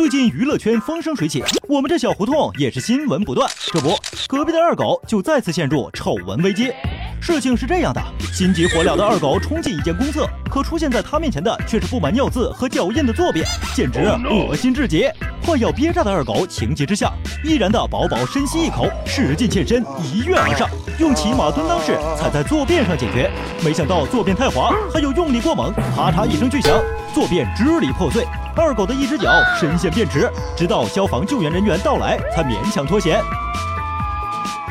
最近娱乐圈风生水起，我们这小胡同也是新闻不断。这不，隔壁的二狗就再次陷入丑闻危机。事情是这样的，心急火燎的二狗冲进一间公厕，可出现在他面前的却是布满尿渍和脚印的坐便，简直恶心至极。快要憋炸的二狗情急之下，毅然的饱饱深吸一口，使劲欠身，一跃而上，用骑马蹲裆式踩在坐便上解决。没想到坐便太滑，还有用力过猛，啪嚓一声巨响，坐便支离破碎。二狗的一只脚深陷便池，直到消防救援人员到来，才勉强脱险。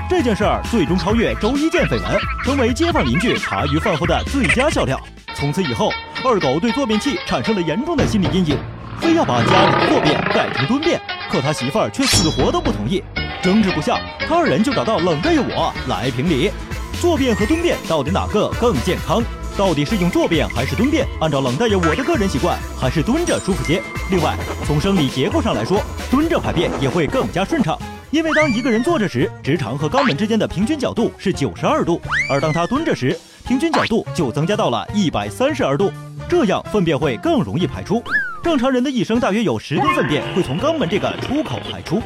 这件事儿最终超越周一见绯闻，成为街坊邻居茶余饭后的最佳笑料。从此以后，二狗对坐便器产生了严重的心理阴影，非要把家里的坐便改成蹲便，可他媳妇儿却死活都不同意。争执不下，他二人就找到冷大爷我来评理：坐便和蹲便到底哪个更健康？到底是用坐便还是蹲便？按照冷大爷我的个人习惯，还是蹲着舒服些。另外，从生理结构上来说，蹲着排便也会更加顺畅，因为当一个人坐着时，直肠和肛门之间的平均角度是九十二度，而当他蹲着时，平均角度就增加到了一百三十二度，这样粪便会更容易排出。正常人的一生大约有十吨粪便会从肛门这个出口排出。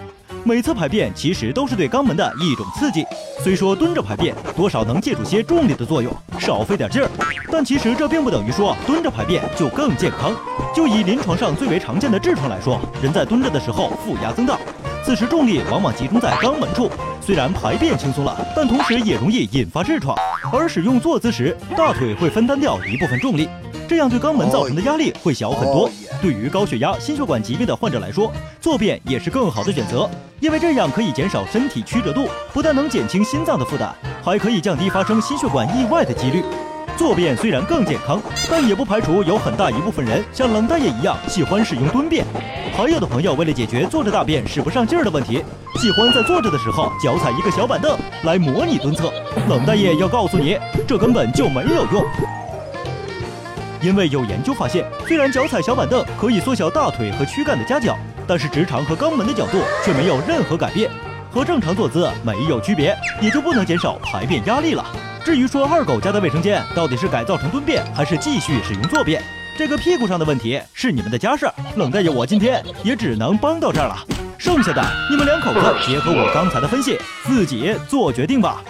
每次排便其实都是对肛门的一种刺激，虽说蹲着排便多少能借助些重力的作用，少费点劲儿，但其实这并不等于说蹲着排便就更健康。就以临床上最为常见的痔疮来说，人在蹲着的时候腹压增大，此时重力往往集中在肛门处，虽然排便轻松了，但同时也容易引发痔疮。而使用坐姿时，大腿会分担掉一部分重力，这样对肛门造成的压力会小很多。对于高血压、心血管疾病的患者来说，坐便也是更好的选择，因为这样可以减少身体曲折度，不但能减轻心脏的负担，还可以降低发生心血管意外的几率。坐便虽然更健康，但也不排除有很大一部分人像冷大爷一样喜欢使用蹲便。还有的朋友为了解决坐着大便使不上劲儿的问题，喜欢在坐着的时候脚踩一个小板凳来模拟蹲厕。冷大爷要告诉你，这根本就没有用。因为有研究发现，虽然脚踩小板凳可以缩小大腿和躯干的夹角，但是直肠和肛门的角度却没有任何改变，和正常坐姿没有区别，也就不能减少排便压力了。至于说二狗家的卫生间到底是改造成蹲便，还是继续使用坐便，这个屁股上的问题是你们的家事儿。冷大爷，我今天也只能帮到这儿了，剩下的你们两口子结合我刚才的分析，自己做决定吧。